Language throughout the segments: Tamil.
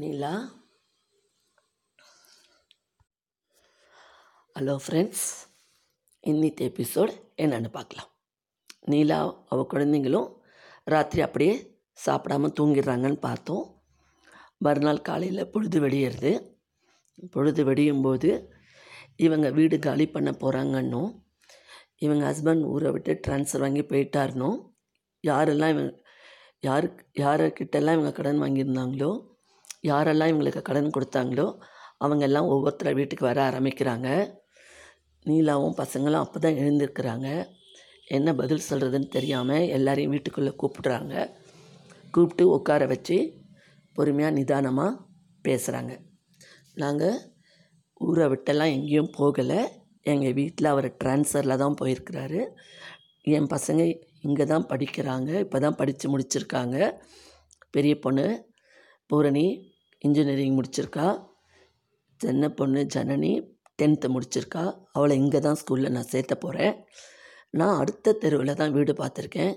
நீலா ஹலோ ஃப்ரெண்ட்ஸ் இன்னித்த எபிசோட் என்னென்னு பார்க்கலாம். நீலா அவள் குழந்தைங்களும் ராத்திரி அப்படியே சாப்பிடாம தூங்கிடுறாங்கன்னு பார்த்தோம். மறுநாள் காலையில் பொழுது வெடியிறது. பொழுது வெடியும் போது இவங்க வீடு காலி பண்ண போகிறாங்கன்னும் இவங்க ஹஸ்பண்ட் ஊரை விட்டு ட்ரான்ஸ்ஃபர் வாங்கி போயிட்டாருனும் யாரெல்லாம் இவங்க யாருக்கு யாருக்கிட்டெல்லாம் இவங்க கடன் வாங்கியிருந்தாங்களோ யாரெல்லாம் இவங்களுக்கு கடன் கொடுத்தாங்களோ அவங்க எல்லாம் ஒவ்வொருத்தர வீட்டுக்கு வர ஆரம்பிக்கிறாங்க. நீலாவும் பசங்களும் அப்போ தான் எழுந்திருக்கிறாங்க. என்ன பதில் சொல்கிறதுன்னு தெரியாமல் எல்லாரையும் வீட்டுக்குள்ளே கூப்பிட்றாங்க. கூப்பிட்டு உட்கார வச்சு பொறுமையாக நிதானமாக பேசுகிறாங்க நாங்கள் ஊரை விட்டெல்லாம் எங்கேயும் போகலை. எங்கள் வீட்டில் அவர் ட்ரான்ஸ்ஃபரில் தான் போயிருக்கிறாரு. என் பசங்க இங்கே தான் படிக்கிறாங்க. இப்போ தான் படித்து முடிச்சிருக்காங்க. பெரிய பொண்ணு பூரணி இன்ஜினியரிங் முடிச்சிருக்கா. சின்ன பொண்ணு ஜனனி டென்த்து முடிச்சிருக்கா. அவளை இங்கே தான் ஸ்கூலில் நான் சேர்த்த போகிறேன் நான் அடுத்த தெருவில் தான் வீடு பார்த்துருக்கேன்.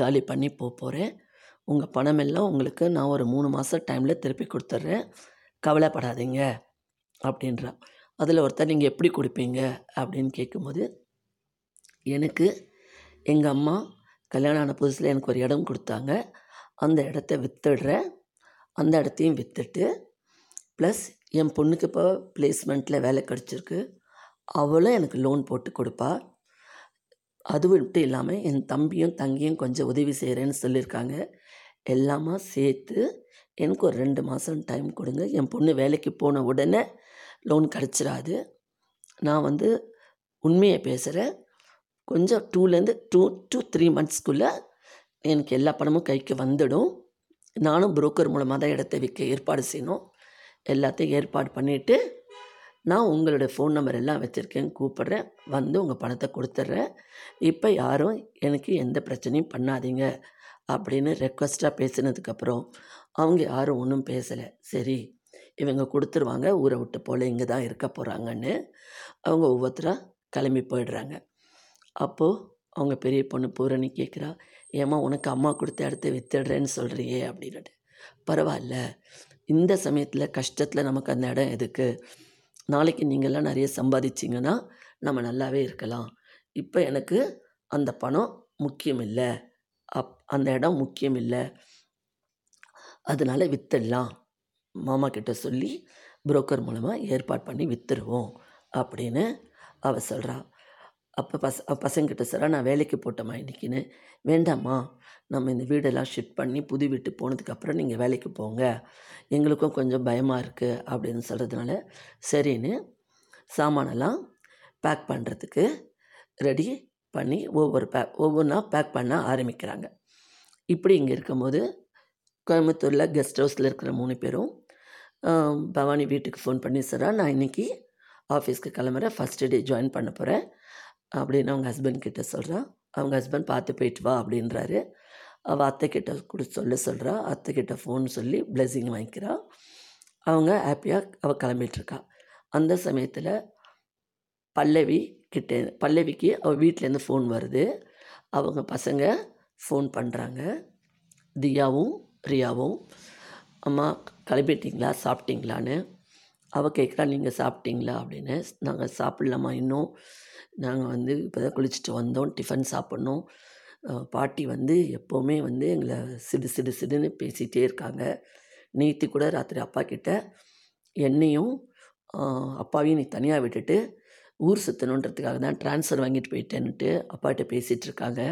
காலி பண்ணி போக போகிறேன் உங்கள் பணமெல்லாம் உங்களுக்கு நான் ஒரு மூணு மாதம் டைமில் திருப்பி கொடுத்துட்றேன். கவலைப்படாதீங்க அப்படின்றா. அதில் ஒருத்தர் நீங்கள் எப்படி கொடுப்பீங்க? அப்படின்னு கேட்கும்போது எனக்கு எங்கள் அம்மா கல்யாணம் ஆன புதுசில் எனக்கு ஒரு இடம் கொடுத்தாங்க. அந்த இடத்த விற்றுடுறேன் அந்த இடத்தையும் விற்றுட்டு ப்ளஸ் என் பொண்ணுக்கு இப்போ ப்ளேஸ்மெண்ட்டில் வேலை கிடச்சிருக்கு. அவளும் எனக்கு லோன் போட்டு கொடுப்பா. அது மட்டும் இல்லாமல் என் தம்பியும் தங்கியும் கொஞ்சம் உதவி செய்கிறேன்னு சொல்லியிருக்காங்க. எல்லாமே சேர்த்து எனக்கு ஒரு ரெண்டு மாதம் டைம் கொடுங்க. என் பொண்ணு வேலைக்கு போன உடனே லோன் கிடச்சிடாது நான் வந்து உண்மையை பேசுகிறேன் கொஞ்சம் டூலேருந்து டூ டூ த்ரீ மந்த்ஸ்க்குள்ளே எனக்கு எல்லா பணமும் கைக்கு வந்துடும். நானும் புரோக்கர் மூலமாக தான் இடத்த விற்க ஏற்பாடு செய்யணும். எல்லாத்தையும் ஏற்பாடு பண்ணிவிட்டு நான் உங்களுடைய ஃபோன் நம்பர் எல்லாம் வச்சுருக்கேன் கூப்பிட்றேன் வந்து உங்கள் பணத்தை கொடுத்துட்றேன். இப்போ யாரும் எனக்கு எந்த பிரச்சனையும் பண்ணாதீங்க அப்படின்னு ரெக்வஸ்ட்டாக பேசினதுக்கப்புறம் அவங்க யாரும் ஒன்றும் பேசலை. சரி இவங்க கொடுத்துருவாங்க ஊரை விட்டு போல் இங்கே தான் இருக்க போகிறாங்கன்னு அவங்க ஒவ்வொருத்தராக கிளம்பி போயிடுறாங்க. அப்போது அவங்க பெரிய பொண்ணு பூரணி கேட்குறா ஏம்மா உனக்கு அம்மா கொடுத்த இடத்த வித்துடுறேன்னு சொல்கிறியே அப்படின்னுட்டு. பரவாயில்ல. இந்த சமயத்தில் கஷ்டத்தில் நமக்கு அந்த இடம் எதுக்கு? நாளைக்கு நீங்கள்லாம் நிறைய சம்பாதிச்சிங்கன்னா நம்ம நல்லாவே இருக்கலாம். இப்போ எனக்கு அந்த பணம் முக்கியம் இல்லை அப் அந்த இடம் முக்கியம் இல்லை அதனால் விற்றுடலாம் மாமா கிட்ட சொல்லி புரோக்கர் மூலமாக ஏற்பாடு பண்ணி விற்றுருவோம் அப்படின்னு அவள் சொல்கிறாள் அப்போ பச பசங்கிட்ட சார் நான் வேலைக்கு போட்டோம்மா இன்றைக்கின்னு வேண்டாம்மா. நம்ம இந்த வீடெல்லாம் ஷிஃப்ட் பண்ணி புது வீட்டு போனதுக்கப்புறம் நீங்கள் வேலைக்கு போங்க. எங்களுக்கும் கொஞ்சம் பயமாக இருக்குது அப்படின்னு சொல்கிறதுனால சரின்னு சாமானெல்லாம் பேக் பண்ணுறதுக்கு ரெடி பண்ணி ஒவ்வொரு பே ஒவ்வொன்றா பேக் பண்ண ஆரம்பிக்கிறாங்க. இப்படி இங்கே இருக்கும்போது கோயம்புத்தூரில் கெஸ்ட் ஹவுஸில் இருக்கிற மூணு பேரும் பவானி வீட்டுக்கு ஃபோன் பண்ணி சார் நான் இன்றைக்கி ஆஃபீஸ்க்கு கிளம்புறேன். ஃபஸ்ட்டு டே ஜாயின் பண்ண போகிறேன் அப்படின்னு அவங்க ஹஸ்பண்ட் கிட்ட சொல்கிறா அவங்க ஹஸ்பண்ட் பார்த்து போயிட்டு வா அப்படின்றாரு. அவள் அத்தைக்கிட்ட கொடுத்து சொல்ல சொல்கிறா அத்தைக்கிட்ட ஃபோன் சொல்லி பிளெஸிங் வாங்கிக்கிறா. அவங்க ஹாப்பியாக அவள் கிளம்பிகிட்ருக்கா அந்த சமயத்தில் பல்லவி கிட்டே பல்லவிக்கு அவள் வீட்டிலேருந்து ஃபோன் வருது. அவங்க பசங்க ஃபோன் பண்ணுறாங்க தியாவும் ரியாவும் அம்மா கிளம்பிட்டீங்களா? சாப்பிட்டீங்களான்னு? அவள் கேட்குறா நீங்கள் சாப்பிட்டீங்களா? அப்படின்னு. நாங்கள் சாப்பிட்லாமா இன்னும். நாங்கள் வந்து இப்போ தான் குளிச்சுட்டு வந்தோம். டிஃபன் சாப்பிட்ணும். பாட்டி வந்து எப்போவுமே வந்து எங்களை சிடு சிடு சிடுன்னு பேசிகிட்டே இருக்காங்க. நேற்று கூட ராத்திரி அப்பா கிட்ட என்னையும் அப்பாவையும் நீ தனியாக விட்டுட்டு ஊர் சுற்றணுன்றதுக்காக தான் ட்ரான்ஸ்ஃபர் வாங்கிட்டு போயிட்டேன்னுட்டு அப்பாகிட்ட பேசிகிட்டு இருக்காங்க.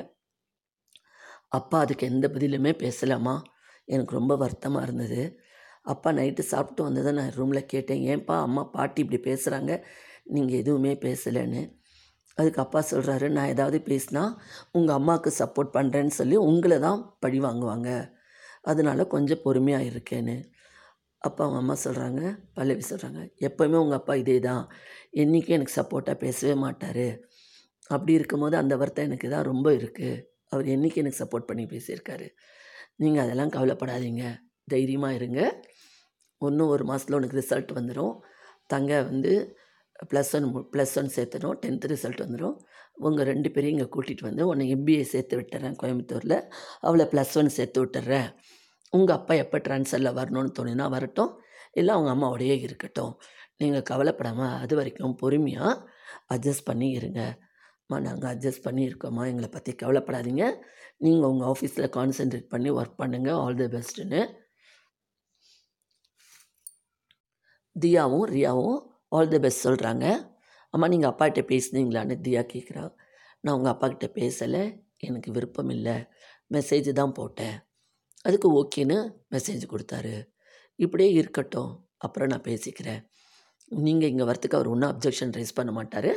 அப்பா அதுக்கு எந்த பதிலுமே பேசலாமா எனக்கு ரொம்ப வருத்தமாக இருந்தது. அப்பா நைட்டு சாப்பிட்டு வந்ததை நான் ரூமில் கேட்டேன். ஏன்ப்பா அம்மா பாட்டி இப்படி பேசுகிறாங்க நீங்கள் எதுவுமே பேசலைன்னு. அதுக்கு அப்பா சொல்கிறாரு நான் ஏதாவது பேசினா உங்கள் அம்மாவுக்கு சப்போர்ட் பண்ணுறேன்னு சொல்லி உங்களை தான் பழி வாங்குவாங்க. அதனால் கொஞ்சம் பொறுமையாக இருக்கேன்னு. அப்பா அவங்க அம்மா சொல்கிறாங்க பல்லவி சொல்கிறாங்க எப்போவுமே உங்கள் அப்பா இதே தான் என்றைக்கும் எனக்கு சப்போர்ட்டாக பேசவே மாட்டார். அப்படி இருக்கும்போது அந்த வருத்தம் எனக்கு தான் ரொம்ப இருக்குது அவர் என்றைக்கு எனக்கு சப்போர்ட் பண்ணி பேசியிருக்காரு. நீங்கள் அதெல்லாம் கவலைப்படாதீங்க. தைரியமாக இருங்க. இன்னும் ஒரு மாதத்தில் உனக்கு ரிசல்ட் வந்துடும் தங்க வந்து ப்ளஸ் ஒன் ப்ளஸ் ஒன் சேர்த்துடும் டென்த்து ரிசல்ட் வந்துடும் உங்கள் ரெண்டு பேரையும் இங்கே கூட்டிகிட்டு வந்து உன்னை எம்பிஏ சேர்த்து விட்டுறேன் கோயம்புத்தூரில். அவளை ப்ளஸ் ஒன் சேர்த்து விட்டுறேன் உங்கள் அப்பா எப்போ ட்ரான்ஸ்ஃபரில் வரணும்னு தோணுனா வரட்டும். இல்லை அவங்க அம்மாவோடையே இருக்கட்டும். நீங்கள் கவலைப்படாமல் அது வரைக்கும் பொறுமையாக அட்ஜஸ்ட் பண்ணி இருங்க. அம்மா நாங்கள் அட்ஜஸ்ட் பண்ணியிருக்கோம்மா எங்களை பற்றி கவலைப்படாதீங்க. நீங்கள் உங்கள் ஆஃபீஸில் கான்சென்ட்ரேட் பண்ணி ஒர்க் பண்ணுங்கள் ஆல் தி பெஸ்ட்டுன்னு தியாவும் ரியாவும் ஆல் தி பெஸ்ட் சொல்கிறாங்க அம்மா நீங்கள் அப்பாகிட்ட பேசுனீங்களான்னு தியா கேட்குறா நான் உங்கள் அப்பாக்கிட்ட பேசலை எனக்கு விருப்பம் இல்லை மெசேஜ் தான் போட்டேன். அதுக்கு ஓகேன்னு மெசேஜ் கொடுத்தாரு. இப்படியே இருக்கட்டும் அப்புறம் நான் பேசிக்கிறேன். நீங்கள் இங்கே வரத்துக்கு அவர் ஒன்றும் அப்ஜெக்ஷன் ரைஸ் பண்ண மாட்டார்.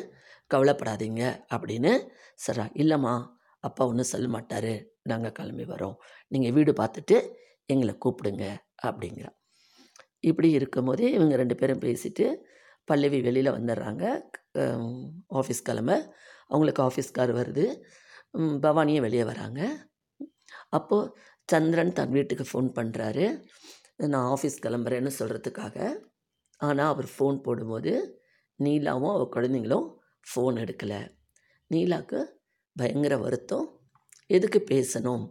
கவலைப்படாதீங்க அப்படின்னு சரா இல்லைம்மா அப்பா ஒன்றும் சொல்ல மாட்டார். நாங்கள் கிளம்பி வரோம். நீங்கள் வீடு பார்த்துட்டு எங்களை கூப்பிடுங்க அப்படிங்கிறா. இப்படி இருக்கும்போதே இவங்க ரெண்டு பேரும் பேசிட்டு பல்லவி வெளியில் வந்துடுறாங்க ஆஃபீஸ் கிளம்ப. அவங்களுக்கு ஆஃபீஸ் கார் வருது. பவானியும் வெளியே வராங்க. அப்போது சந்திரன் தன் வீட்டுக்கு ஃபோன் பண்ணுறாரு நான் ஆஃபீஸ் கிளம்புறேன்னு சொல்கிறதுக்காக ஆனால் அவர் ஃபோன் போடும்போது நீலாவும் அவள் குழந்தைங்களும் ஃபோன் எடுக்கலை. நீலாவுக்கு பயங்கர வருத்தம். எதுக்கு பேசணும்?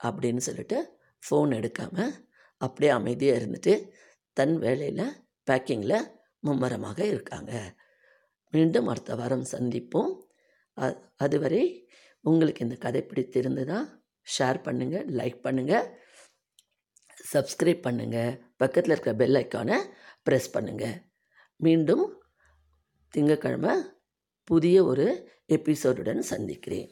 அப்படின்னு சொல்லிட்டு ஃபோன் எடுக்காமல் அப்படியே அமைதியாக இருந்துட்டு தன் வேலையில் பேக்கிங்கில் மும்மரமாக இருக்காங்க. மீண்டும் அடுத்த வாரம் சந்திப்போம். அதுவரை உங்களுக்கு இந்த கதை பிடித்திருந்ததா ஷேர் பண்ணுங்கள் லைக் பண்ணுங்கள் சப்ஸ்கிரைப் பண்ணுங்கள் பக்கத்தில் இருக்கிற பெல் ஐக்கானை ப்ரெஸ் பண்ணுங்கள் மீண்டும் திங்கக்கிழமை புதிய ஒரு எபிசோடுடன் சந்திக்கிறேன்.